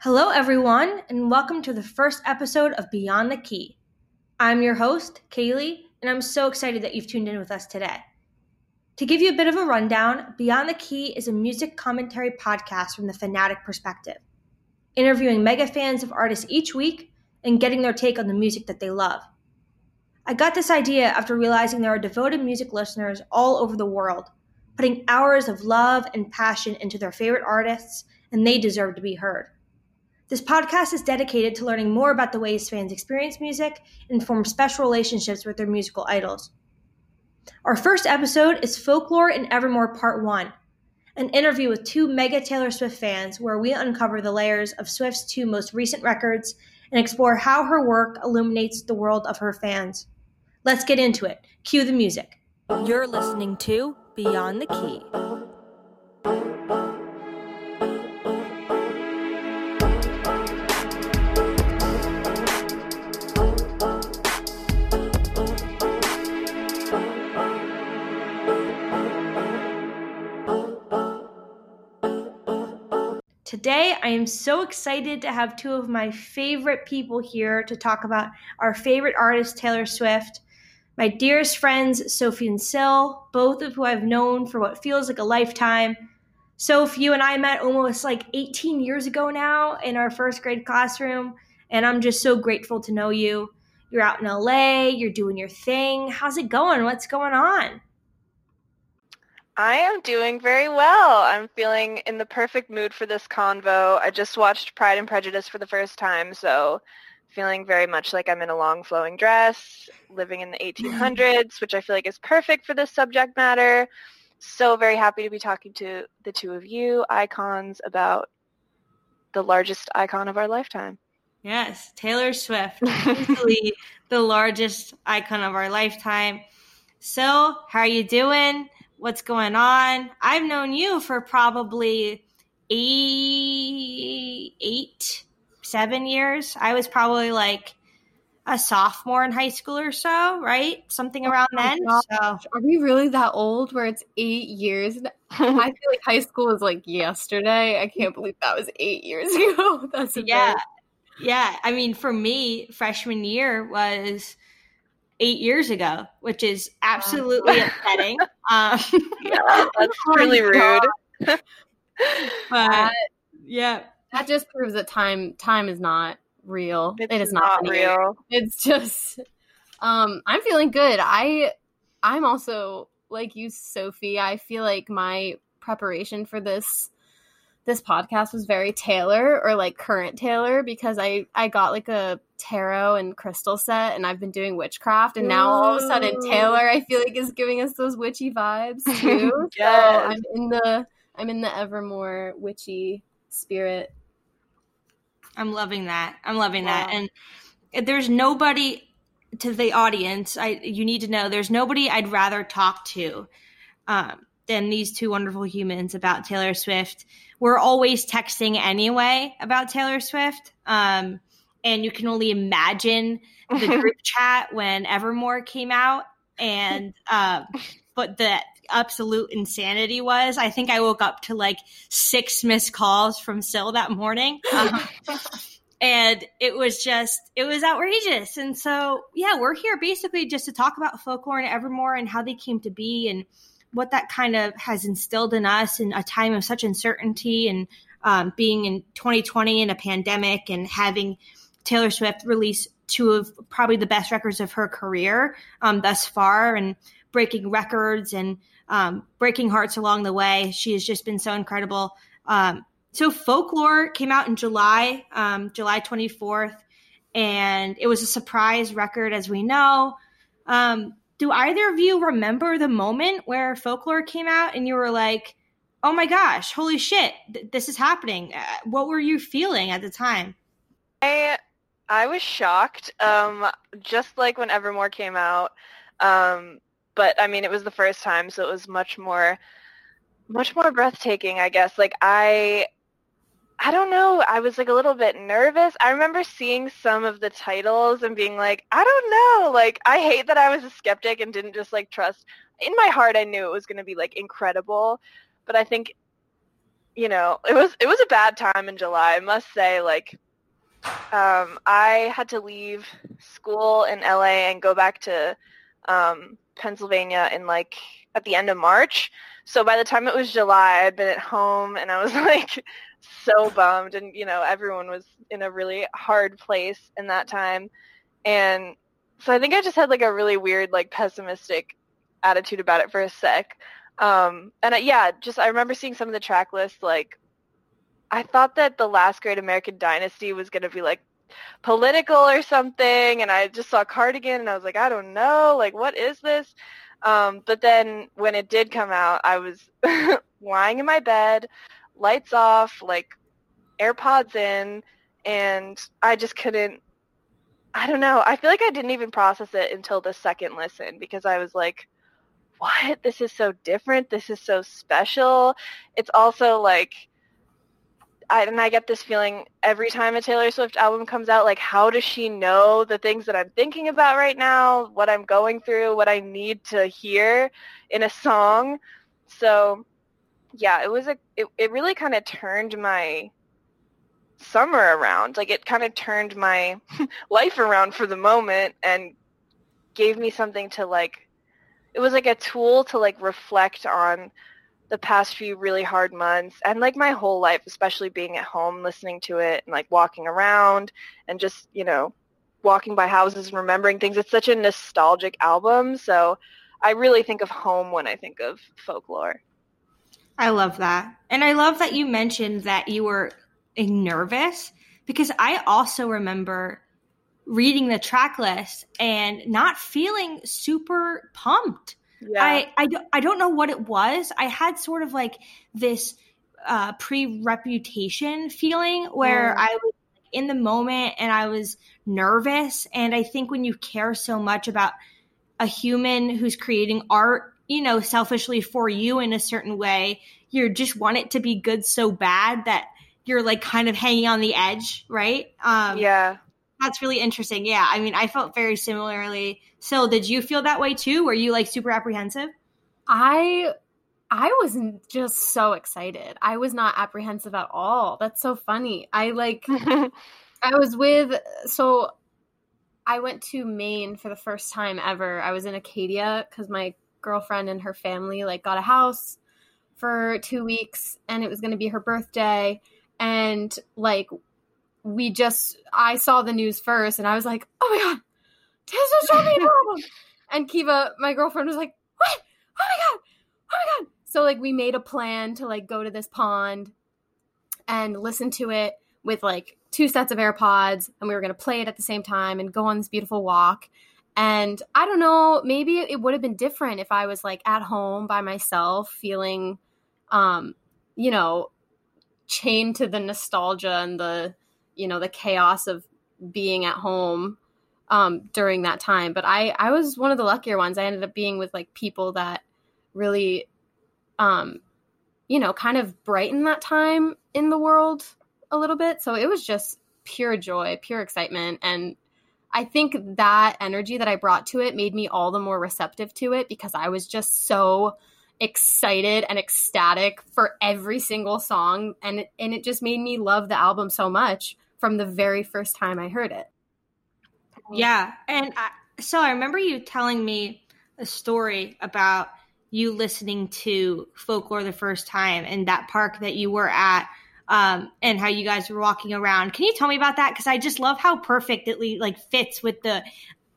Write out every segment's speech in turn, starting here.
Hello, everyone, and welcome to the first episode of Beyond the Key. I'm your host, Kaylee, and I'm so excited that you've tuned in with us today. To give you a bit of a rundown, Beyond the Key is a music commentary podcast from the fanatic perspective, interviewing mega fans of artists each week and getting their take on the music that they love. I got this idea after realizing there are devoted music listeners all over the world, putting hours of love and passion into their favorite artists, and they deserve to be heard. This podcast is dedicated to learning more about the ways fans experience music and form special relationships with their musical idols. Our first episode is Folklore in Evermore Part 1, an interview with two mega Taylor Swift fans where we uncover the layers of Swift's two most recent records and explore how her work illuminates the world of her fans. Let's get into it. Cue the music. You're listening to Beyond the Key. Today, I am so excited to have two of my favorite people here to talk about our favorite artist, Taylor Swift. My dearest friends, Sophie and Sil, both of who I've known for what feels like a lifetime. Sophie, you and I met almost like 18 years ago now in our first grade classroom, and I'm just so grateful to know you. You're out in LA, you're doing your thing. How's it going? What's going on? I am doing very well. I'm feeling in the perfect mood for this convo. I just watched Pride and Prejudice for the first time, so feeling very much like I'm in a long flowing dress, living in the 1800s, which I feel like is perfect for this subject matter. So very happy to be talking to the two of you icons about the largest icon of our lifetime. Yes, Taylor Swift, the largest icon of our lifetime. So, how are you doing? What's going on. I've known you for probably eight, eight, seven years. I was probably like a sophomore in high school or so, right? Something oh around oh then. Gosh. So. Are we really that old where it's eight years? I feel like high school was like yesterday. I can't believe that was eight years ago. That's yeah. Yeah. I mean, for me, freshman year was eight years ago, which is absolutely upsetting. Um, yeah, that's really rude. but that, yeah, that just proves that time time is not real. It's it is not, not real. It's just um I'm feeling good. I I'm also like you Sophie. I feel like my preparation for this this podcast was very Taylor or like current Taylor because I I got like a tarot and crystal set and I've been doing witchcraft and now all of a sudden Taylor I feel like is giving us those witchy vibes too. yes. So I'm in the I'm in the evermore witchy spirit. I'm loving that. I'm loving wow. that. And there's nobody to the audience. I you need to know there's nobody I'd rather talk to um, than these two wonderful humans about Taylor Swift. We're always texting anyway about Taylor Swift. Um, and you can only imagine the group chat when Evermore came out. And, uh, but the absolute insanity was I think I woke up to like six missed calls from Sil that morning. Um, and it was just it was outrageous and so yeah we're here basically just to talk about folklore and evermore and how they came to be and what that kind of has instilled in us in a time of such uncertainty and um, being in 2020 in a pandemic and having Taylor Swift release two of probably the best records of her career um, thus far and breaking records and um, breaking hearts along the way. She has just been so incredible. Um, so Folklore came out in July, um, July 24th, and it was a surprise record, as we know. Do either of you remember the moment where Folklore came out and you were like, oh my gosh, holy shit, th- this is happening? Uh, what were you feeling at the time? I I was shocked, um, just like when Evermore came out. Um, but I mean, it was the first time, so it was much more, much more breathtaking, I guess. Like I, I don't know. I was like a little bit nervous. I remember seeing some of the titles and being like, I don't know. Like I hate that I was a skeptic and didn't just like trust. In my heart, I knew it was going to be like incredible, but I think you know, it was it was a bad time in July. I must say, like, um, I had to leave school in LA and go back to um, Pennsylvania in like at the end of March. So by the time it was July, I'd been at home and I was like so bummed, and you know, everyone was in a really hard place in that time, and so I think I just had like a really weird, like pessimistic attitude about it for a sec. Um, and I, yeah, just I remember seeing some of the track lists. Like, I thought that the last Great American Dynasty was going to be like political or something, and I just saw Cardigan, and I was like, I don't know, like what is this? Um, but then when it did come out, I was lying in my bed, lights off, like AirPods in, and I just couldn't. I don't know. I feel like I didn't even process it until the second listen because I was like, what? This is so different. This is so special. It's also like, I, and I get this feeling every time a Taylor Swift album comes out, like, how does she know the things that I'm thinking about right now, what I'm going through, what I need to hear in a song? So, yeah, it was a, it, it really kind of turned my summer around. Like, it kind of turned my life around for the moment and gave me something to, like, it was like a tool to like reflect on the past few really hard months and like my whole life, especially being at home listening to it and like walking around and just, you know, walking by houses and remembering things. It's such a nostalgic album. So I really think of home when I think of folklore. I love that. And I love that you mentioned that you were nervous because I also remember reading the track list and not feeling super pumped. Yeah. I, I, I don't know what it was. I had sort of like this uh, pre-reputation feeling where mm. I was in the moment and I was nervous. And I think when you care so much about a human who's creating art, you know, selfishly for you in a certain way, you just want it to be good so bad that you're like kind of hanging on the edge, right? Um, yeah. That's really interesting. Yeah. I mean, I felt very similarly. So, did you feel that way too? Were you like super apprehensive? I I was just so excited. I was not apprehensive at all. That's so funny. I like I was with so I went to Maine for the first time ever. I was in Acadia cuz my girlfriend and her family like got a house for 2 weeks and it was going to be her birthday and like we just I saw the news first and I was like, oh my god, Swift's dropping an album. And Kiva, my girlfriend, was like, what? Oh my god, oh my god. So like we made a plan to like go to this pond and listen to it with like two sets of AirPods and we were gonna play it at the same time and go on this beautiful walk. And I don't know, maybe it would have been different if I was like at home by myself feeling um, you know, chained to the nostalgia and the you know the chaos of being at home um, during that time. But I I was one of the luckier ones. I ended up being with like people that really, um, you know, kind of brighten that time in the world a little bit. So it was just pure joy, pure excitement, and I think that energy that I brought to it made me all the more receptive to it because I was just so excited and ecstatic for every single song and it, and it just made me love the album so much from the very first time I heard it. Yeah. And I, so I remember you telling me a story about you listening to folklore the first time in that park that you were at um, and how you guys were walking around. Can you tell me about that? Because I just love how perfect it like fits with the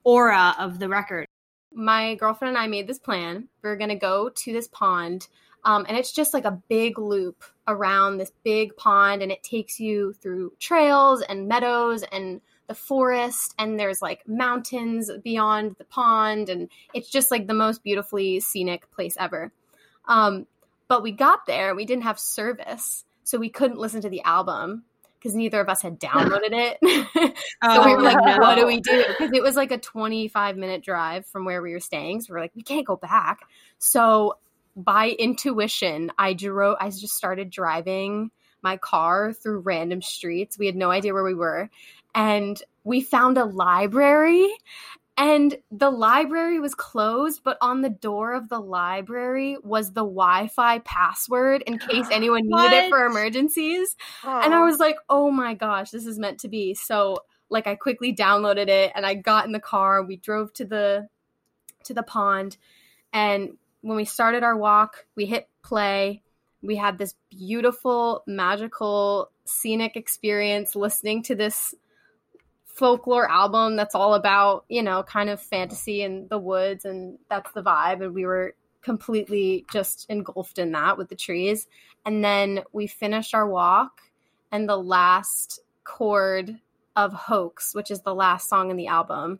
aura of the record. My girlfriend and I made this plan. We going to go to this pond um, and it's just like a big loop around this big pond, and it takes you through trails and meadows and the forest, and there's like mountains beyond the pond, and it's just like the most beautifully scenic place ever. Um, but we got there, we didn't have service, so we couldn't listen to the album because neither of us had downloaded it. so oh, we were like, no. what do we do? Because it was like a 25 minute drive from where we were staying. So we are like, we can't go back. So by intuition, I drove. I just started driving my car through random streets. We had no idea where we were, and we found a library. And the library was closed, but on the door of the library was the Wi-Fi password in case anyone needed it for emergencies. Aww. And I oh. was like, "Oh my gosh, this is meant to be." So, like I quickly downloaded it and I got in the car, we drove to the to the pond, and when we started our walk, we hit play. We had this beautiful, magical, scenic experience listening to this folklore album that's all about, you know, kind of fantasy in the woods and that's the vibe and we were completely just engulfed in that with the trees. And then we finished our walk and the last chord of Hoax, which is the last song in the album,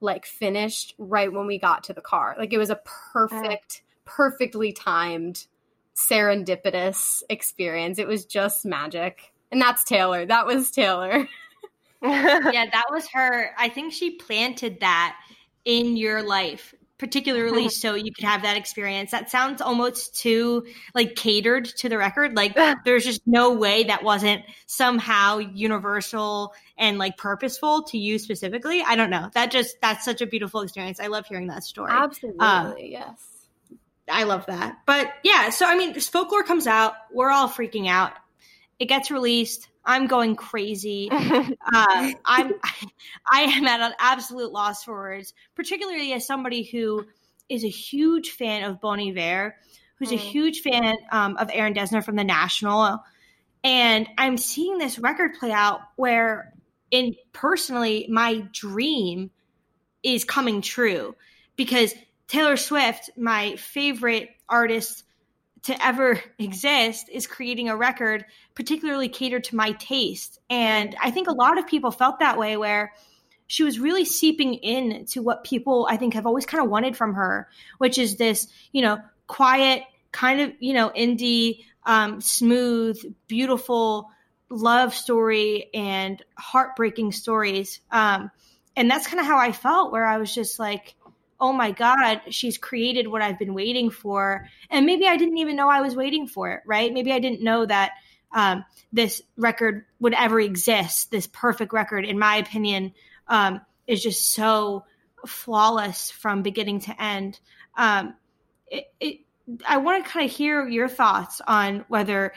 like finished right when we got to the car. Like it was a perfect, perfectly timed serendipitous experience. It was just magic. And that's Taylor. That was Taylor. yeah, that was her. I think she planted that in your life, particularly so you could have that experience. That sounds almost too like catered to the record. Like there's just no way that wasn't somehow universal and like purposeful to you specifically. I don't know. That just that's such a beautiful experience. I love hearing that story. Absolutely, uh, yes. I love that. But yeah, so I mean, this folklore comes out. We're all freaking out. It gets released. I'm going crazy. uh, I'm I am at an absolute loss for words, particularly as somebody who is a huge fan of Bon Iver, who's mm. a huge fan um, of Aaron Dessner from the National, and I'm seeing this record play out where, in personally, my dream is coming true because Taylor Swift, my favorite artist to ever exist is creating a record particularly catered to my taste. And I think a lot of people felt that way where she was really seeping in to what people I think have always kind of wanted from her, which is this, you know, quiet, kind of, you know, indie, um, smooth, beautiful love story and heartbreaking stories. Um, and that's kind of how I felt, where I was just like, oh my God, she's created what I've been waiting for. And maybe I didn't even know I was waiting for it, right? Maybe I didn't know that um, this record would ever exist. This perfect record, in my opinion, um, is just so flawless from beginning to end. Um, it, it, I want to kind of hear your thoughts on whether,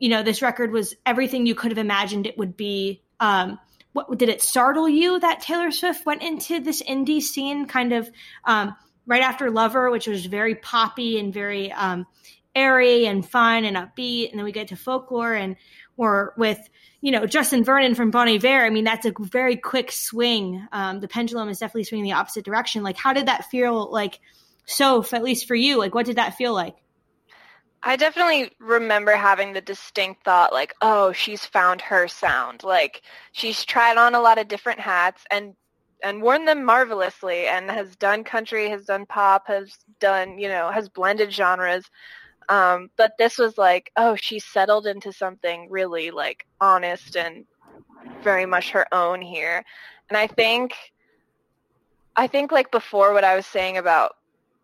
you know, this record was everything you could have imagined it would be. Um, what did it startle you that Taylor Swift went into this indie scene kind of um, right after Lover, which was very poppy and very um, airy and fun and upbeat, and then we get to folklore and we're with you know Justin Vernon from Bon Iver. I mean, that's a very quick swing. Um, the pendulum is definitely swinging the opposite direction. Like, how did that feel? Like, so at least for you, like, what did that feel like? I definitely remember having the distinct thought like, oh, she's found her sound. Like she's tried on a lot of different hats and and worn them marvelously and has done country, has done pop, has done, you know, has blended genres. Um, but this was like, oh, she's settled into something really like honest and very much her own here. And I think I think like before what I was saying about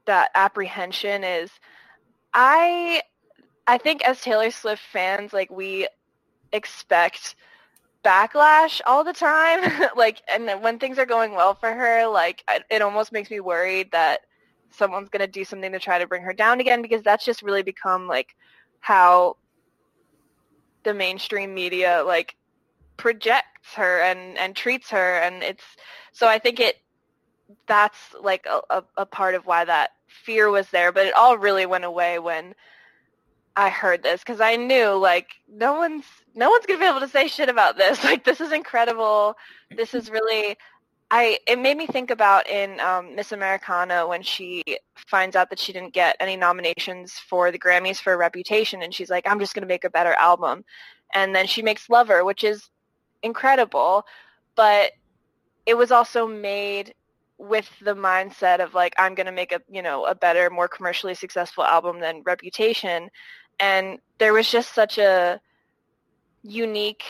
that apprehension is I I think as Taylor Swift fans, like we expect backlash all the time. like, and when things are going well for her, like it almost makes me worried that someone's going to do something to try to bring her down again because that's just really become like how the mainstream media like projects her and and treats her and it's so I think it that's like a, a, part of why that fear was there, but it all really went away when I heard this because I knew like no one's no one's gonna be able to say shit about this. Like this is incredible. This is really I it made me think about in um, Miss Americana when she finds out that she didn't get any nominations for the Grammys for Reputation and she's like I'm just gonna make a better album, and then she makes Lover, which is incredible, but it was also made with the mindset of like I'm going to make a you know a better more commercially successful album than Reputation. And there was just such a unique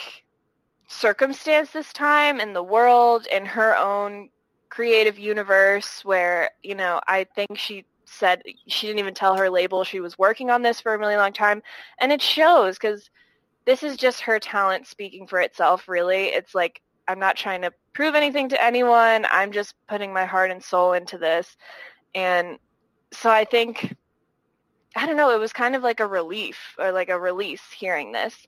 circumstance this time in the world in her own creative universe where you know I think she said she didn't even tell her label she was working on this for a really long time. And it shows because this is just her talent speaking for itself really. It's like I'm not trying to prove anything to anyone. I'm just putting my heart and soul into this. And so I think I don't know, it was kind of like a relief or like a release hearing this.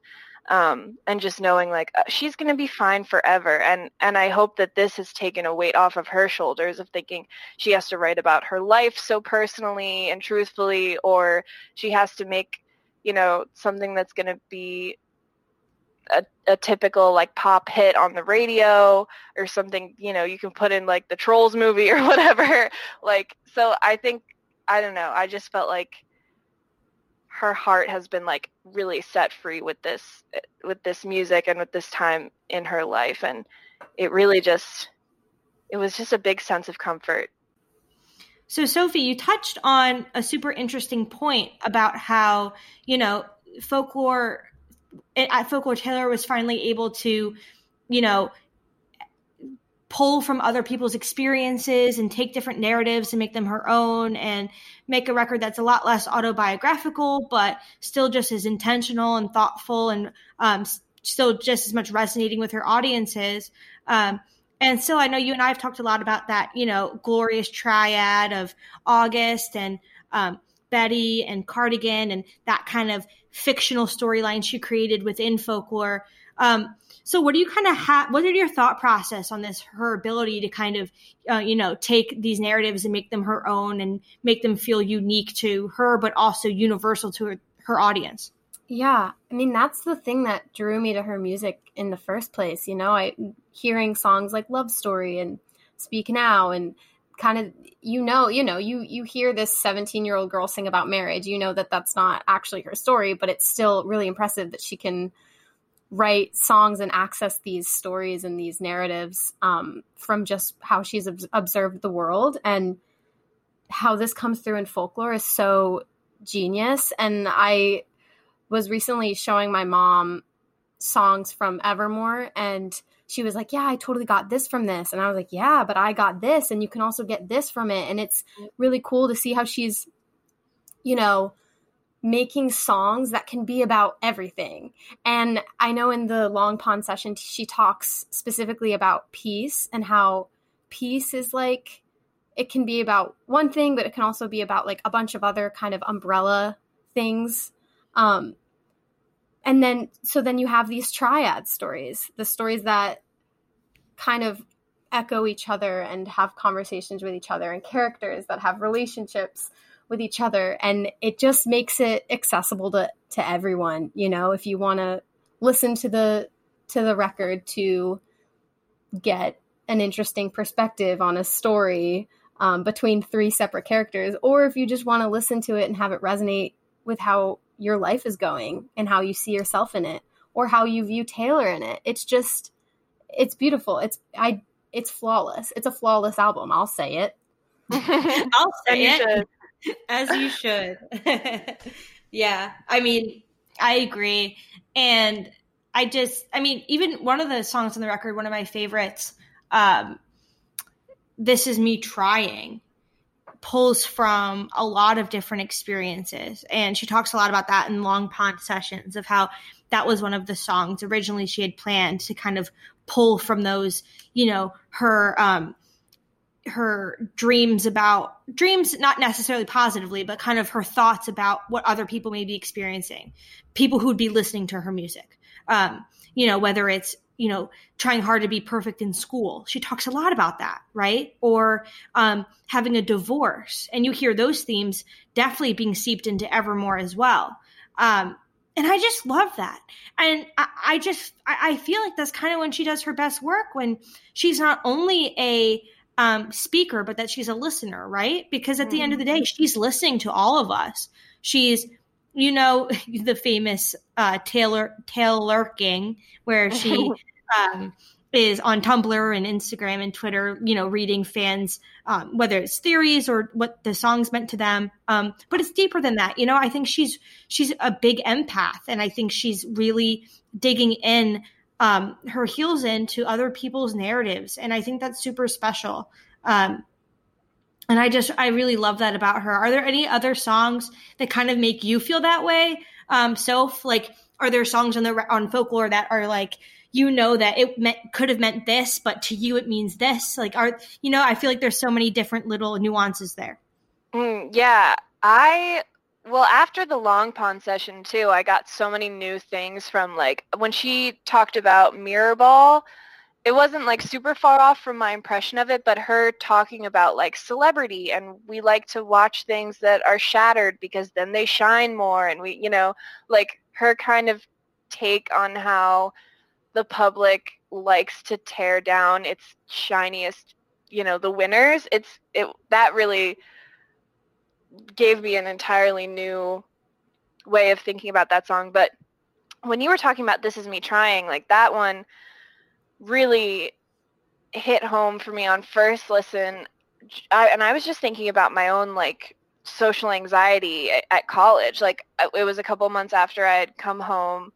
Um, and just knowing like uh, she's going to be fine forever and and I hope that this has taken a weight off of her shoulders of thinking she has to write about her life so personally and truthfully or she has to make you know something that's going to be a, a typical like pop hit on the radio or something you know you can put in like the trolls movie or whatever. Like so i think i don't know i just felt like her heart has been like really set free with this with this music and with this time in her life. And it really just it was just a big sense of comfort. So sophie you touched on a super interesting point about how you know folklore at folklore taylor was finally able to you know pull from other people's experiences and take different narratives and make them her own and make a record that's a lot less autobiographical but still just as intentional and thoughtful and um, still just as much resonating with her audiences. Um, and so i know you and i have talked a lot about that you know glorious triad of august and um, betty and cardigan and that kind of fictional storyline she created within folklore um, so what do you kind of have? What are your thought process on this? Her ability to kind of, uh, you know, take these narratives and make them her own and make them feel unique to her, but also universal to her, her audience. Yeah, I mean that's the thing that drew me to her music in the first place. You know, I hearing songs like "Love Story" and "Speak Now" and kind of you know you know you you hear this 17 year old girl sing about marriage you know that that's not actually her story but it's still really impressive that she can write songs and access these stories and these narratives um, from just how she's ob- observed the world. And how this comes through in folklore is so genius. And i was recently showing my mom songs from evermore and she was like yeah i totally got this from this and i was like yeah but i got this and you can also get this from it and it's really cool to see how she's you know making songs that can be about everything. And I know in the Long Pond session, she talks specifically about peace and how peace is like, it can be about one thing, but it can also be about like a bunch of other kind of umbrella things. Um, and then, so then you have these triad stories, the stories that kind of echo each other and have conversations with each other, and characters that have relationships with each other. And it just makes it accessible to to everyone you know if you want to listen to the to the record to get an interesting perspective on a story um, between three separate characters or if you just want to listen to it and have it resonate with how your life is going and how you see yourself in it or how you view taylor in it. It's just it's beautiful. It's i it's flawless. It's a flawless album. I'll say it. I'll say it. As you should. yeah. I mean, I agree. And I just, I mean, even one of the songs on the record, one of my favorites, um, This Is Me Trying, pulls from a lot of different experiences. And she talks a lot about that in Long Pond sessions of how that was one of the songs originally she had planned to kind of pull from those, you know, her, um, her dreams about dreams not necessarily positively but kind of her thoughts about what other people may be experiencing people who would be listening to her music um, you know whether it's you know trying hard to be perfect in school she talks a lot about that right or um, having a divorce and you hear those themes definitely being seeped into evermore as well um, and I just love that. And I, I just, I, I, feel like that's kind of when she does her best work when she's not only a um, speaker, but that she's a listener, right? Because at the end of the day, mm-hmm. she's listening to all of us. She's, you know, the famous uh, Taylor Taylor King, where she um, is on Tumblr and Instagram and Twitter, you know, reading fans, um, whether it's theories or what the song's meant to them. Um, but it's deeper than that. You know, I think she's she's a big empath, and I think she's really digging in um, her heels into other people's narratives, and I think that's super special. Um, and I just I really love that about her. Are there any other songs that kind of make you feel that way? Um, Soph, like, are there songs on the on folklore that are like you know that it meant, could have meant this, but to you it means this. Like, are you know? I feel like there's so many different little nuances there. Mm, yeah, I well after the long pond session too, I got so many new things from like when she talked about mirror ball it wasn't like super far off from my impression of it, but her talking about like celebrity and we like to watch things that are shattered because then they shine more and we, you know, like her kind of take on how the public likes to tear down its shiniest, you know, the winners. It's it that really gave me an entirely new way of thinking about that song, but when you were talking about this is me trying, like that one really hit home for me on first listen. I, and I was just thinking about my own like social anxiety at, at college. Like it was a couple months after I had come home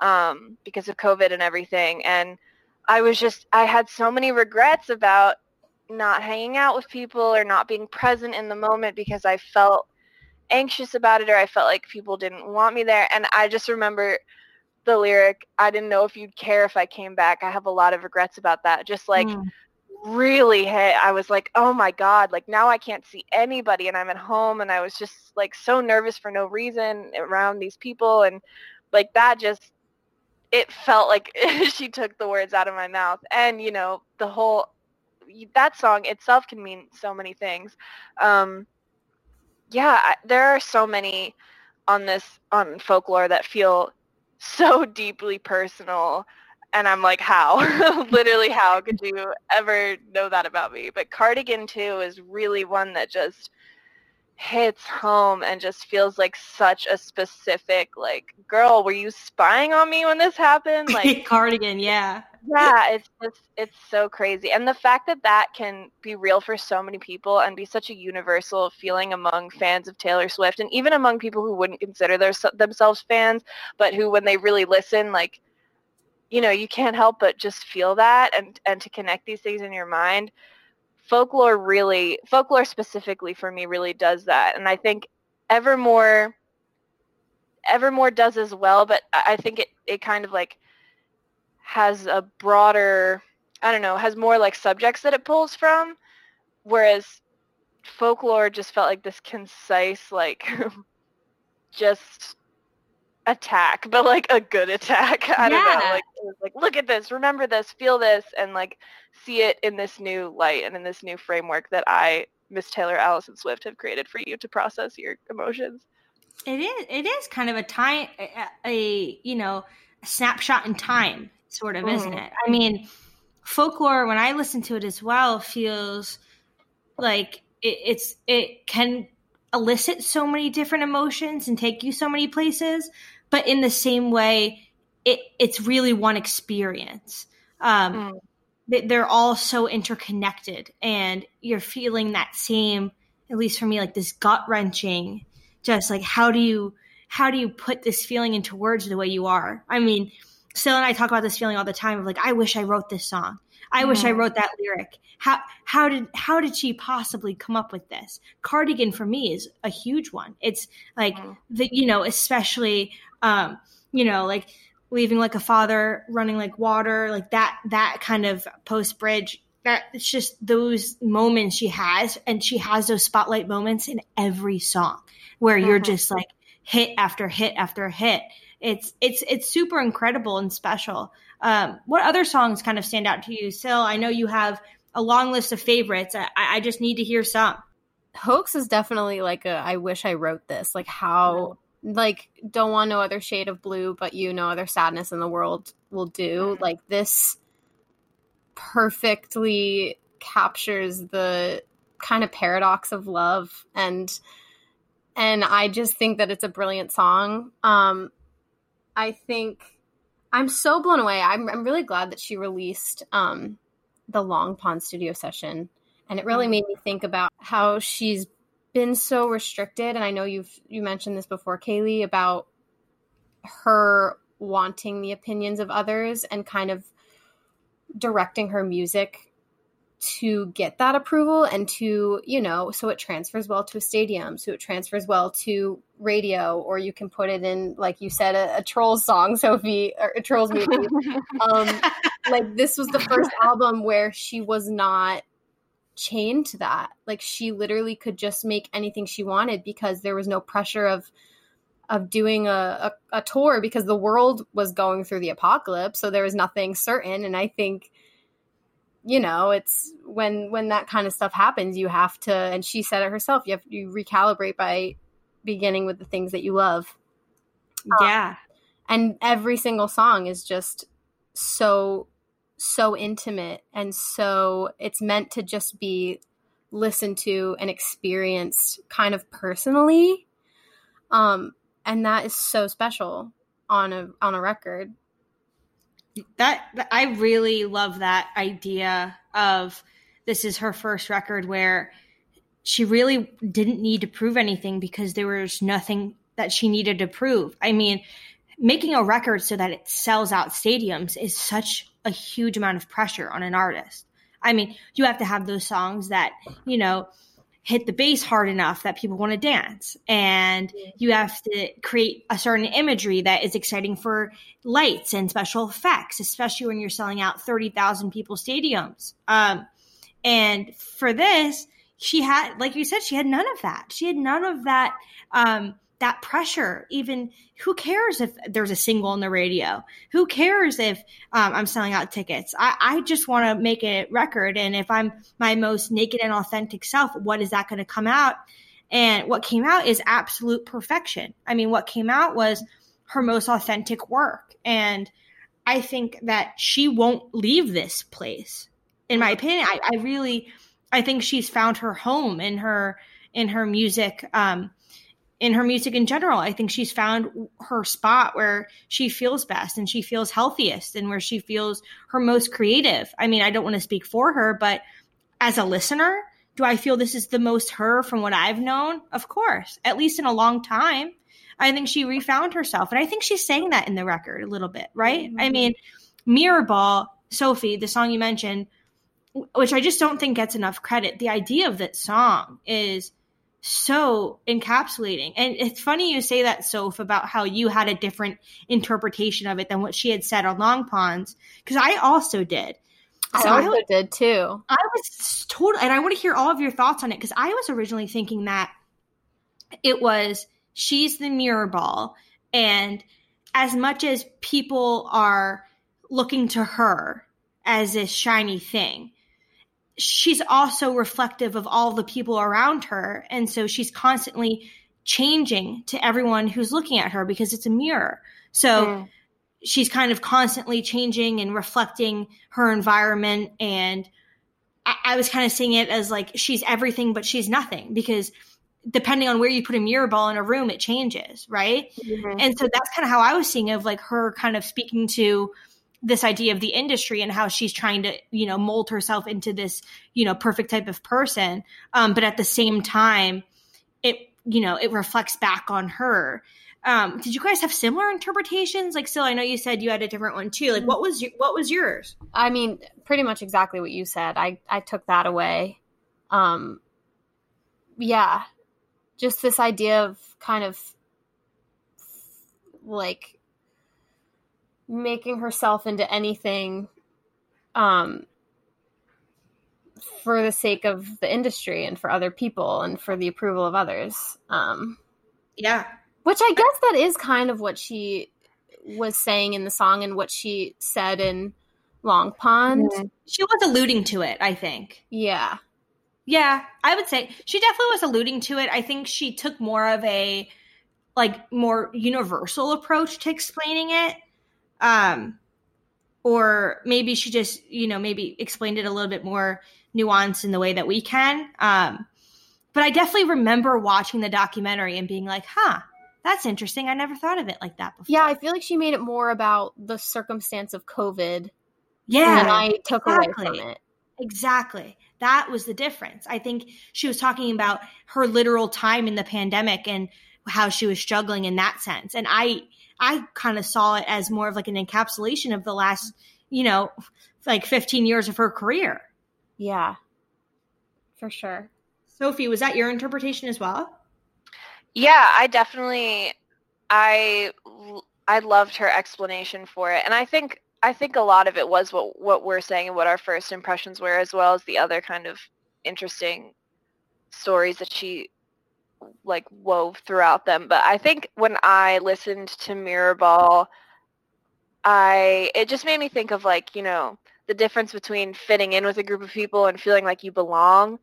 um, because of COVID and everything. And I was just, I had so many regrets about not hanging out with people or not being present in the moment because I felt anxious about it or I felt like people didn't want me there. And I just remember the lyric, I didn't know if you'd care if I came back. I have a lot of regrets about that. Just like mm. really hit. I was like, oh my God, like now I can't see anybody and I'm at home and I was just like so nervous for no reason around these people. And like that just, it felt like she took the words out of my mouth. And, you know, the whole, that song itself can mean so many things. Um, yeah, I, there are so many on this, on folklore that feel so deeply personal and I'm like, how? Literally, how could you ever know that about me? But Cardigan too is really one that just hits home and just feels like such a specific like girl were you spying on me when this happened? Like cardigan yeah. Yeah it's just it's so crazy. And the fact that that can be real for so many people and be such a universal feeling among fans of taylor swift and even among people who wouldn't consider their, themselves fans but who when they really listen like you know you can't help but just feel that and and to connect these things in your mind folklore really folklore specifically for me really does that and i think evermore evermore does as well but i think it, it kind of like has a broader i don't know has more like subjects that it pulls from whereas folklore just felt like this concise like just attack, but like a good attack. I yeah. don't know. Like like, look at this, remember this, feel this, and like see it in this new light and in this new framework that I, Miss Taylor Allison Swift, have created for you to process your emotions. It is. It is kind of a time, a, a you know, a snapshot in time, sort of, mm-hmm. isn't it? I mean, folklore. When I listen to it as well, feels like it, it's it can elicit so many different emotions and take you so many places but in the same way, it it's really one experience. Um, mm. They're all so interconnected, and you're feeling that same. At least for me, like this gut wrenching. Just like how do you how do you put this feeling into words the way you are? I mean, Sil and I talk about this feeling all the time of like, I wish I wrote this song. I mm. wish I wrote that lyric. How how did how did she possibly come up with this? Cardigan for me is a huge one. It's like mm. the you know, especially um, you know, like leaving like a father, running like water, like that that kind of post bridge. That it's just those moments she has, and she has those spotlight moments in every song where mm-hmm. you're just like hit after hit after hit. It's it's it's super incredible and special. Um, what other songs kind of stand out to you, Sil? I know you have a long list of favorites. I, I just need to hear some. Hoax is definitely like a I wish I wrote this. Like how like don't want no other shade of blue but you no other sadness in the world will do. Mm-hmm. like this perfectly captures the kind of paradox of love. And and i just think that it's a brilliant song. Um i think i'm so blown away. I'm, I'm really glad that she released um the long pond studio session. And it really mm-hmm. made me think about how she's been so restricted and i know you've you mentioned this before kaylee about her wanting the opinions of others and kind of directing her music to get that approval and to you know so it transfers well to a stadium so it transfers well to radio or you can put it in like you said a, a trolls song sophie or a trolls movie. Um like this was the first album where she was not chained to that. Like she literally could just make anything she wanted because there was no pressure of of doing a, a, a tour because the world was going through the apocalypse. So there was nothing certain. And i think you know it's when when that kind of stuff happens you have to and she said it herself you have to recalibrate by beginning with the things that you love. Yeah. Um, and every single song is just so so intimate and so it's meant to just be listened to and experienced kind of personally um and that is so special on a on a record that I really love that idea of this is her first record where she really didn't need to prove anything because there was nothing that she needed to prove. I mean, making a record so that it sells out stadiums is such a huge amount of pressure on an artist. I mean, you have to have those songs that, you know, hit the bass hard enough that people want to dance. And you have to create a certain imagery that is exciting for lights and special effects especially when you're selling out 30,000 people stadiums. Um, and for this she had like you said she had none of that. She had none of that um, that pressure even who cares if there's a single on the radio? Who cares if um, i'm selling out tickets? I, I just want to make a record and if i'm my most naked and authentic self what is that going to come out? And what came out is absolute perfection. I mean what came out was her most authentic work and i think that she won't leave this place in my opinion. I, I really i think she's found her home in her in her music um, in her music in general. I think she's found her spot where she feels best and she feels healthiest and where she feels her most creative. I mean, I don't want to speak for her, but as a listener, do I feel this is the most her from what I've known? Of course, at least in a long time. I think she refound herself. And I think she's saying that in the record a little bit, right? Mm-hmm. I mean, Mirror Ball, Sophie, the song you mentioned, which I just don't think gets enough credit. The idea of that song is so encapsulating. And it's funny you say that, Soph, about how you had a different interpretation of it than what she had said on Long Ponds, because I also did. So I also I, did too. I was told, and I want to hear all of your thoughts on it because I was originally thinking that it was she's the mirror ball, and as much as people are looking to her as this shiny thing, she's also reflective of all the people around her. And so she's constantly changing to everyone who's looking at her because it's a mirror. So mm. she's kind of constantly changing and reflecting her environment. And I, I was kind of seeing it as like she's everything, but she's nothing because depending on where you put a mirror ball in a room, it changes, right? Mm-hmm. And so that's kind of how I was seeing of like her kind of speaking to this idea of the industry and how she's trying to you know mold herself into this you know perfect type of person. Um, but at the same time it you know it reflects back on her. Um, did you guys have similar interpretations? Like Sil i know you said you had a different one too. Like what was your, what was yours? I mean pretty much exactly what you said. I i took that away. Um yeah. Just this idea of kind of like making herself into anything um, for the sake of the industry and for other people and for the approval of others. Um, yeah. Which I guess that is kind of what she was saying in the song and what she said in Long Pond. Mm-hmm. She was alluding to it, I think. Yeah. Yeah, I would say she definitely was alluding to it. I think she took more of a like more universal approach to explaining it um, or maybe she just, you know, maybe explained it a little bit more nuanced in the way that we can. Um, but I definitely remember watching the documentary and being like, huh, that's interesting. I never thought of it like that before. Yeah, I feel like she made it more about the circumstance of COVID. Yeah. And I took exactly. away from it. Exactly. That was the difference. I think she was talking about her literal time in the pandemic and how she was struggling in that sense. And I I kind of saw it as more of like an encapsulation of the last, you know, like 15 years of her career. Yeah. For sure. Sophie, was that your interpretation as well? Yeah, I definitely I I loved her explanation for it. And I think I think a lot of it was what what we're saying and what our first impressions were as well as the other kind of interesting stories that she like wove throughout them. But I think when I listened to Mirrorball, I it just made me think of like, you know, the difference between fitting in with a group of people and feeling like you belong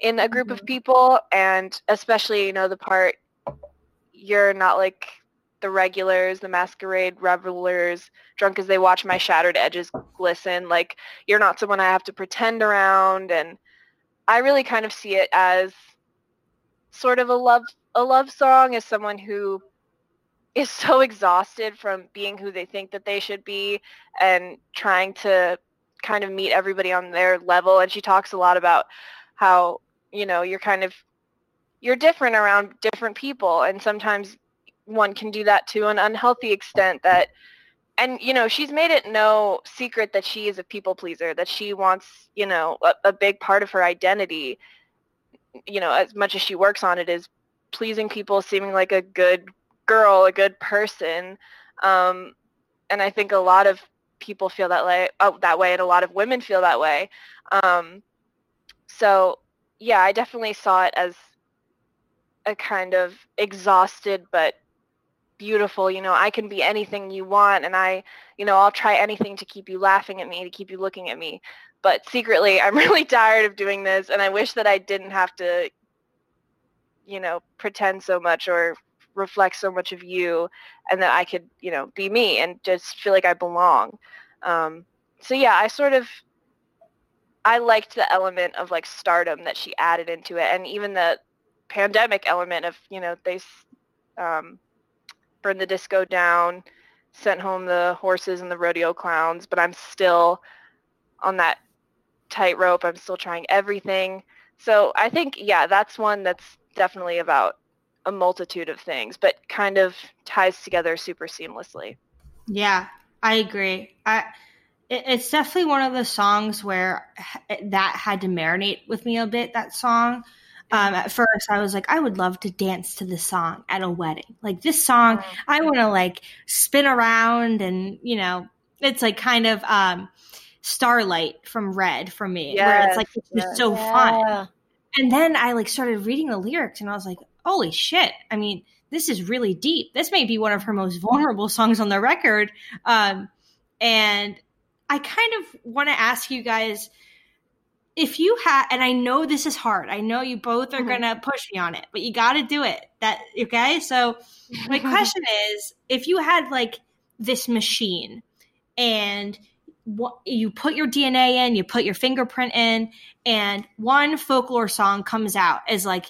in a group mm-hmm. of people and especially, you know, the part you're not like the regulars, the masquerade revelers, drunk as they watch my shattered edges glisten. Like you're not someone I have to pretend around and I really kind of see it as sort of a love a love song as someone who is so exhausted from being who they think that they should be and trying to kind of meet everybody on their level. And she talks a lot about how you know you're kind of you're different around different people. And sometimes one can do that to an unhealthy extent that and you know she's made it no secret that she is a people pleaser that she wants you know a, a, big part of her identity you know as much as she works on it is pleasing people seeming like a good girl a good person. Um, and i think a lot of people feel that way oh, that way and a lot of women feel that way. Um, so yeah i definitely saw it as a kind of exhausted but beautiful you know i can be anything you want and i you know i'll try anything to keep you laughing at me to keep you looking at me but secretly i'm really tired of doing this and i wish that i didn't have to you know pretend so much or reflect so much of you and that i could you know be me and just feel like i belong. Um, so yeah i sort of i liked the element of like stardom that she added into it and even the pandemic element of you know they um, burned the disco down, sent home the horses and the rodeo clowns, but I'm still on that tightrope. I'm still trying everything. So I think, yeah, that's one that's definitely about a multitude of things, but kind of ties together super seamlessly. Yeah, I agree. I it's definitely one of the songs where that had to marinate with me a bit. That song, um, at first I was like, I would love to dance to this song at a wedding. Like this song, I want to like spin around and, you know, it's like kind of, um, Starlight from Red for me, yes, where it's like, it's just so yeah. fun. And then I like started reading the lyrics and I was like, holy shit. I mean, this is really deep. This may be one of her most vulnerable songs on the record. Um, and I kind of want to ask you guys, if you had and i know this is hard i know you both are mm-hmm. gonna push me on it but you gotta do it that okay so my question is if you had like this machine and what you put your dna in you put your fingerprint in and one folklore song comes out as like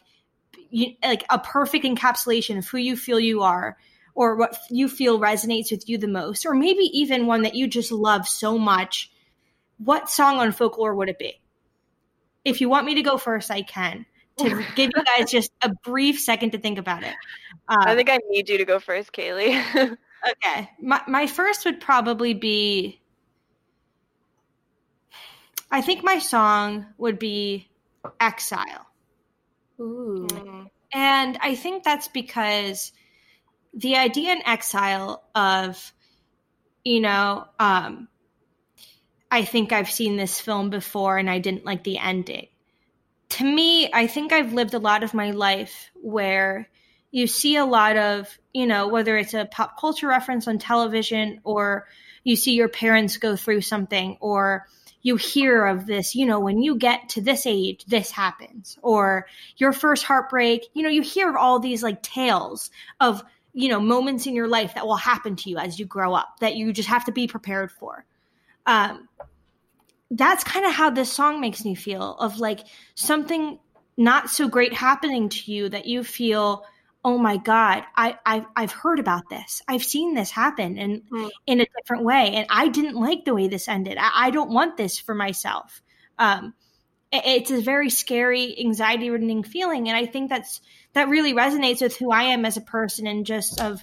you, like a perfect encapsulation of who you feel you are or what you feel resonates with you the most or maybe even one that you just love so much what song on folklore would it be if you want me to go first, I can. To give you guys just a brief second to think about it. Uh, I think I need you to go first, Kaylee. okay. My, my first would probably be I think my song would be Exile. Ooh. And I think that's because the idea in Exile of, you know, um, I think I've seen this film before and I didn't like the ending. To me, I think I've lived a lot of my life where you see a lot of, you know, whether it's a pop culture reference on television or you see your parents go through something or you hear of this, you know, when you get to this age, this happens, or your first heartbreak, you know, you hear of all these like tales of, you know, moments in your life that will happen to you as you grow up that you just have to be prepared for. Um, that's kind of how this song makes me feel of like something not so great happening to you that you feel oh my god I, I i've heard about this. I've seen this happen and mm. in a different way and i didn't like the way this ended. I, I don't want this for myself. Um, it, it's a very scary anxiety ridden feeling and i think that's that really resonates with who i am as a person and just of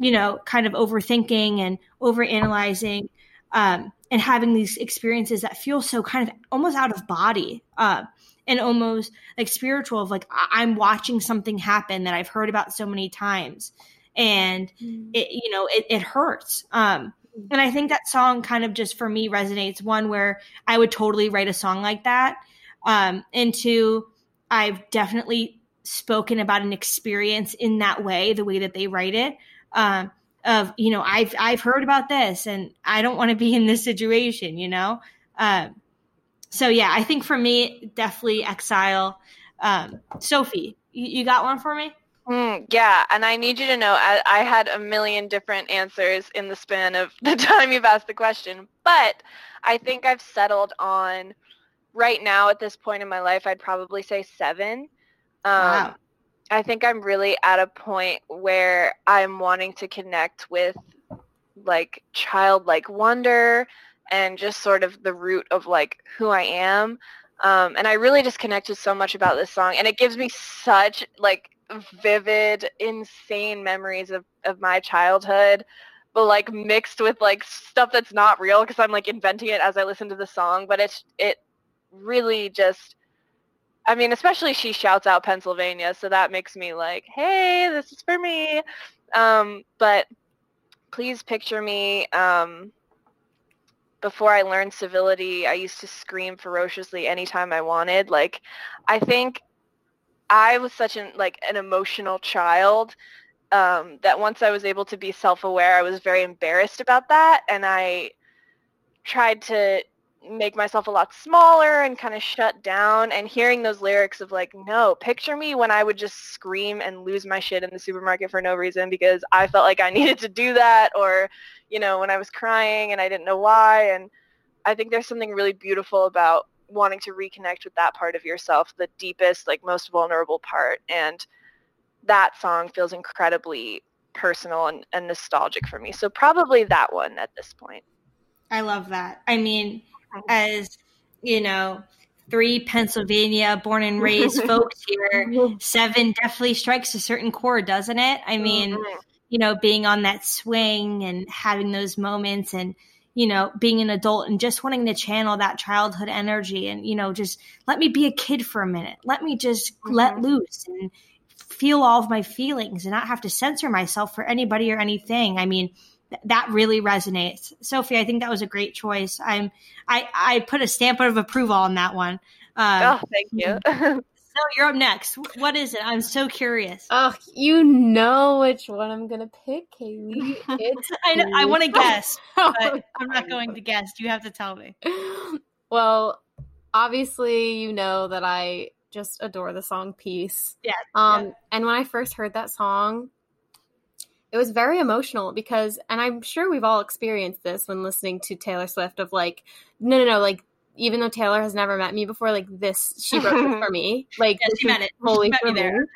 you know kind of overthinking and overanalyzing um, and having these experiences that feel so kind of almost out of body. Uh, and almost like spiritual of like i'm watching something happen that i've heard about so many times and mm. it you know it, it hurts um mm. and i think that song kind of just for me resonates one where i would totally write a song like that um and two i've definitely spoken about an experience in that way the way that they write it um of you know i've i've heard about this and i don't want to be in this situation you know um so yeah i think for me definitely exile um sophie you, you got one for me Mm, yeah, and I need you to know I, I, had a million different answers in the span of the time you've asked the question, but I think I've settled on right now at this point in my life, I'd probably say seven. Um, wow. I think I'm really at a point where I'm wanting to connect with like childlike wonder and just sort of the root of like who I am. Um, and I really just connected so much about this song, and it gives me such like vivid, insane memories of, of my childhood, but like mixed with like stuff that's not real because I'm like inventing it as I listen to the song. But it's it really just I mean, especially she shouts out Pennsylvania, so that makes me like, hey, this is for me. Um, but please picture me. Um, before I learned civility, I used to scream ferociously anytime I wanted. Like, I think I was such an like an emotional child um, that once I was able to be self-aware, I was very embarrassed about that, and I tried to make myself a lot smaller and kind of shut down and hearing those lyrics of like no picture me when i would just scream and lose my shit in the supermarket for no reason because i felt like i needed to do that or you know when i was crying and i didn't know why and i think there's something really beautiful about wanting to reconnect with that part of yourself, the deepest, like most vulnerable part. And that song feels incredibly personal and, and nostalgic for me. So probably that one at this point. I love that. I mean, as you know, three Pennsylvania born and raised folks here, seven definitely strikes a certain chord, doesn't it? I mean, mm-hmm. you know, being on that swing and having those moments and you know, being an adult and just wanting to channel that childhood energy and, you know, just let me be a kid for a minute. Let me just mm-hmm. let loose and feel all of my feelings and not have to censor myself for anybody or anything. I mean, th- that really resonates. Sophie, I think that was a great choice. I'm, I, I put a stamp of approval on that one. Uh, oh, thank you. So you're up next. What is it? I'm so curious. Oh, you know which one I'm gonna pick, Kaylee. I know, I want to guess, but I'm not going to guess. You have to tell me. Well, obviously, you know that I just adore the song "Peace." Yeah. Um, yeah. and when I first heard that song, it was very emotional because, and I'm sure we've all experienced this when listening to Taylor Swift. Of like, no, no, no, like even though Taylor has never met me before, like this, she wrote it for me. Like yeah, she met it. For me there.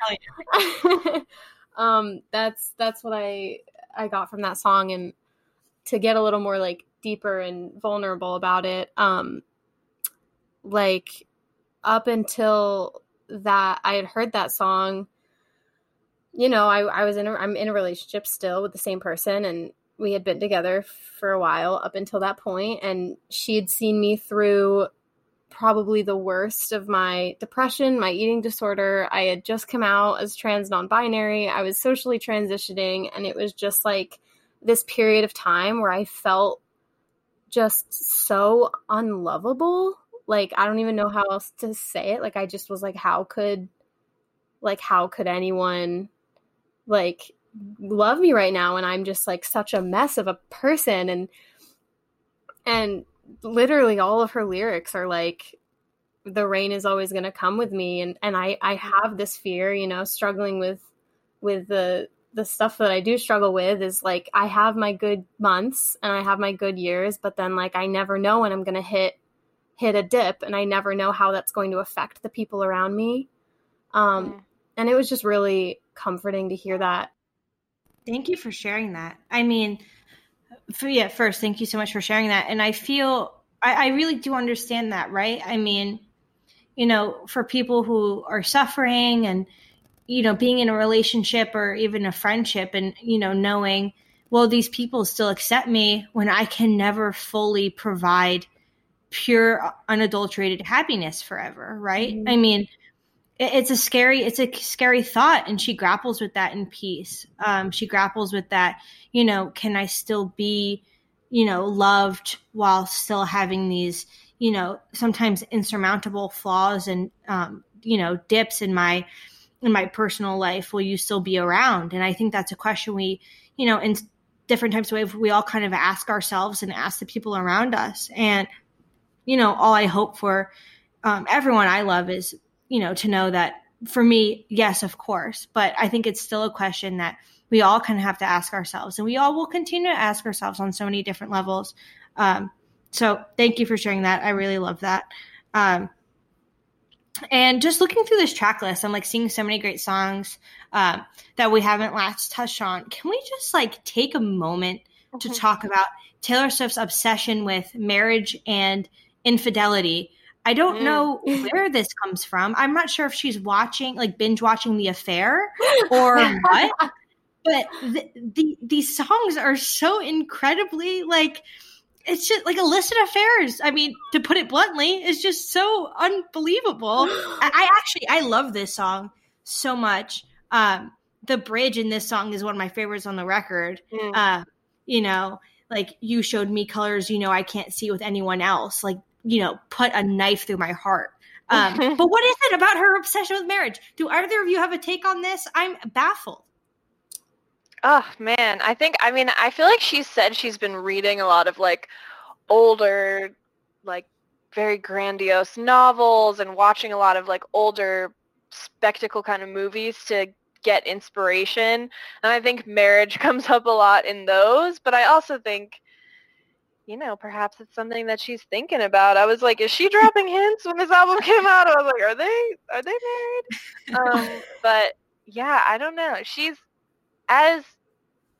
um, that's that's what I I got from that song, and to get a little more like deeper and vulnerable about it, um, like up until that I had heard that song. You know, I, I was in a, I'm in a relationship still with the same person, and we had been together for a while up until that point and she had seen me through probably the worst of my depression, my eating disorder. I had just come out as trans non-binary. I was socially transitioning and it was just like this period of time where I felt just so unlovable. Like I don't even know how else to say it. Like I just was like how could like how could anyone like love me right now and I'm just like such a mess of a person and and literally all of her lyrics are like the rain is always going to come with me and and I I have this fear, you know, struggling with with the the stuff that I do struggle with is like I have my good months and I have my good years, but then like I never know when I'm going to hit hit a dip and I never know how that's going to affect the people around me. Um mm. And it was just really comforting to hear that Thank you for sharing that. I mean, for, yeah, first, thank you so much for sharing that. And I feel, I, I really do understand that, right? I mean, you know, for people who are suffering and, you know, being in a relationship or even a friendship and, you know, knowing well, these people still accept me when I can never fully provide pure, unadulterated happiness forever? Right? Mm-hmm. I mean, it's a scary it's a scary thought and she grapples with that in peace. Um, she grapples with that you know can i still be you know loved while still having these you know sometimes insurmountable flaws and um, you know dips in my in my personal life? Will you still be around? And i think that's a question we you know in different types of ways we all kind of ask ourselves and ask the people around us. And you know all i hope for um, everyone i love is you know, to know that for me, yes, of course, but I think it's still a question that we all kind of have to ask ourselves, and we all will continue to ask ourselves on so many different levels. Um, so, thank you for sharing that. I really love that. Um, and just looking through this track list, I'm like seeing so many great songs um, that we haven't last touched on. Can we just like take a moment to mm-hmm. talk about Taylor Swift's obsession with marriage and infidelity? I don't mm. know where this comes from. I'm not sure if she's watching, like binge watching The Affair or what. But the, the, these songs are so incredibly like it's just like illicit affairs. I mean, to put it bluntly, it's just so unbelievable. I, I actually I love this song so much. Um, the bridge in this song is one of my favorites on the record. Mm. Uh, you know, like you showed me colors you know I can't see with anyone else. Like you know, put a knife through my heart. Um, but what is it about her obsession with marriage? Do either of you have a take on this? I'm baffled. Oh man, I think I mean I feel like she said she's been reading a lot of like older, like very grandiose novels and watching a lot of like older spectacle kind of movies to get inspiration. And I think marriage comes up a lot in those, but I also think you know, perhaps it's something that she's thinking about. I was like, is she dropping hints when this album came out? I was like, are they are they married? Um, but yeah, I don't know. She's as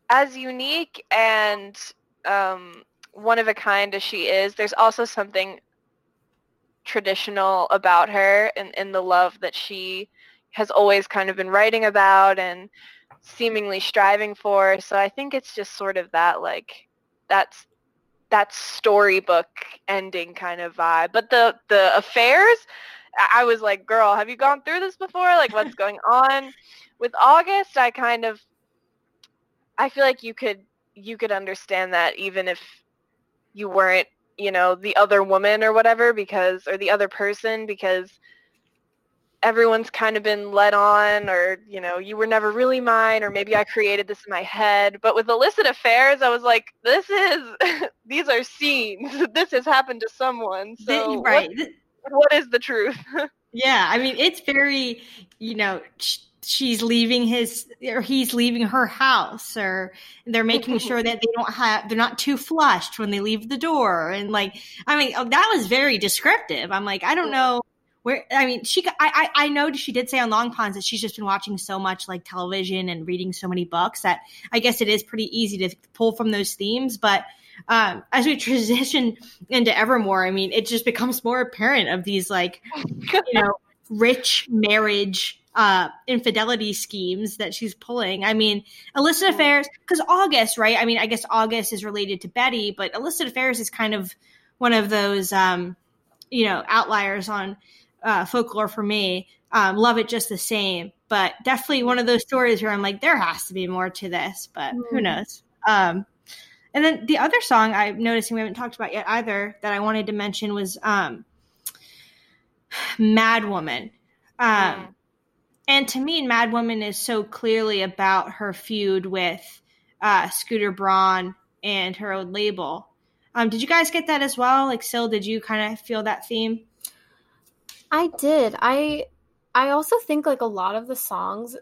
as unique and um, one of a kind as she is. There's also something traditional about her and in the love that she has always kind of been writing about and seemingly striving for. So I think it's just sort of that like that's that storybook ending kind of vibe. But the the affairs, I was like, girl, have you gone through this before? Like, what's going on? With August, I kind of, I feel like you could you could understand that even if you weren't, you know, the other woman or whatever, because or the other person, because everyone's kind of been led on or you know you were never really mine or maybe i created this in my head. But with illicit affairs i was like this is these are scenes. This has happened to someone. So right what, what is the truth? Yeah i mean it's very you know she's leaving his or he's leaving her house or they're making mm-hmm. sure that they don't have they're not too flushed when they leave the door. And like i mean oh, that was very descriptive. I'm like i don't know where I mean, she I, I I know she did say on Long Ponds that she's just been watching so much like television and reading so many books that I guess it is pretty easy to pull from those themes. But um, as we transition into Evermore, I mean, it just becomes more apparent of these like you know rich marriage uh, infidelity schemes that she's pulling. I mean, illicit affairs because August, right? I mean, I guess August is related to Betty, but illicit affairs is kind of one of those um, you know outliers on uh, folklore for me. Um, love it just the same, but definitely one of those stories where I'm like, there has to be more to this, but mm. who knows? Um, and then the other song I'm noticing we haven't talked about yet either that I wanted to mention was um, Mad Woman. Um, mm. And to me, Mad Woman is so clearly about her feud with uh, Scooter Braun and her own label. Um, did you guys get that as well? Like, Sil, did you kind of feel that theme? I did. I I also think like a lot of the songs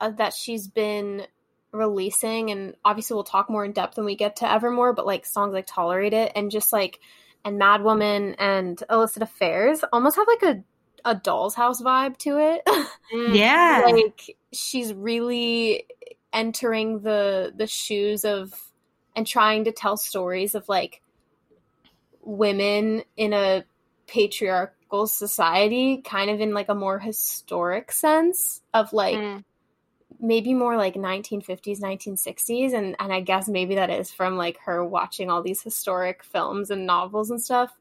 uh, that she's been releasing and obviously we'll talk more in depth when we get to Evermore, but like songs like Tolerate It and just like and Mad Woman and Illicit Affairs almost have like a a doll's house vibe to it. Mm. Yeah. like she's really entering the the shoes of and trying to tell stories of like women in a patriarch society kind of in like a more historic sense of like mm. maybe more like 1950s 1960s and and i guess maybe that is from like her watching all these historic films and novels and stuff.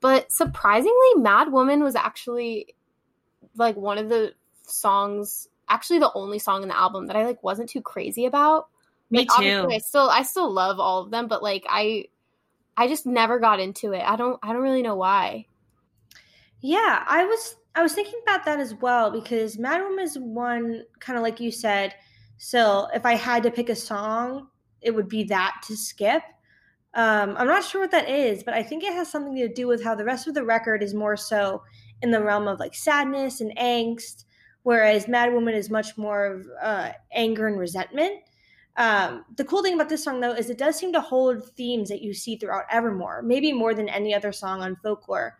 But surprisingly mad woman was actually like one of the songs actually the only song in the album that i like wasn't too crazy about. Me like, too. I still i still love all of them but like i i just never got into it. I don't i don't really know why yeah i was I was thinking about that as well because Mad Woman is one kind of like you said. So if I had to pick a song, it would be that to skip. Um, I'm not sure what that is, but I think it has something to do with how the rest of the record is more so in the realm of like sadness and angst, whereas Mad Woman is much more of uh, anger and resentment. Um, the cool thing about this song, though, is it does seem to hold themes that you see throughout Evermore, maybe more than any other song on Folklore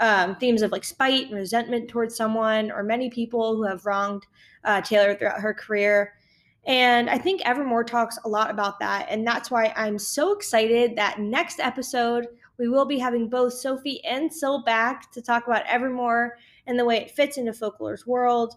um, themes of like spite and resentment towards someone or many people who have wronged uh, Taylor throughout her career. And I think Evermore talks a lot about that. And that's why I'm so excited that next episode, we will be having both Sophie and Sil back to talk about Evermore and the way it fits into folklore's world.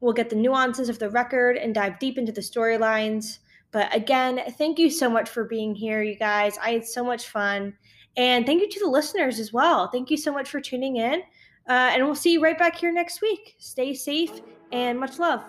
We'll get the nuances of the record and dive deep into the storylines. But again, thank you so much for being here, you guys. I had so much fun. And thank you to the listeners as well. Thank you so much for tuning in. Uh, and we'll see you right back here next week. Stay safe and much love.